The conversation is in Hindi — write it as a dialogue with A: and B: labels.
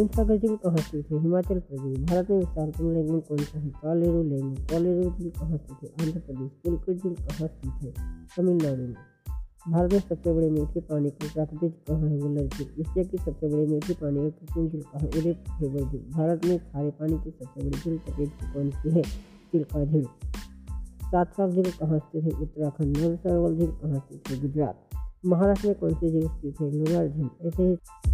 A: दूधसागर झील कहाँ स्थित है हिमाचल प्रदेश भारत में विशालतम लेगून कौन सा है कालेरू लेगून कालेरू झील कहाँ स्थित आंध्र प्रदेश पुलकुट झील कहाँ स्थित है तमिलनाडु में भारत में सबसे बड़े मीठे पानी का प्राकृतिक कहाँ है वुलर झील एशिया की सबसे बड़े मीठे पानी का कृत्रिम झील कहाँ है उदयपुर झील भारत में खारे पानी की सबसे बड़ी झील सफ़ेद झील कौन सी है चिल्का झील सात सात झील कहाँ स्थित है उत्तराखंड नर सरोवर झील कहाँ स्थित है गुजरात महाराष्ट्र में कौन सी झील स्थित है लोनार झील ऐसे ही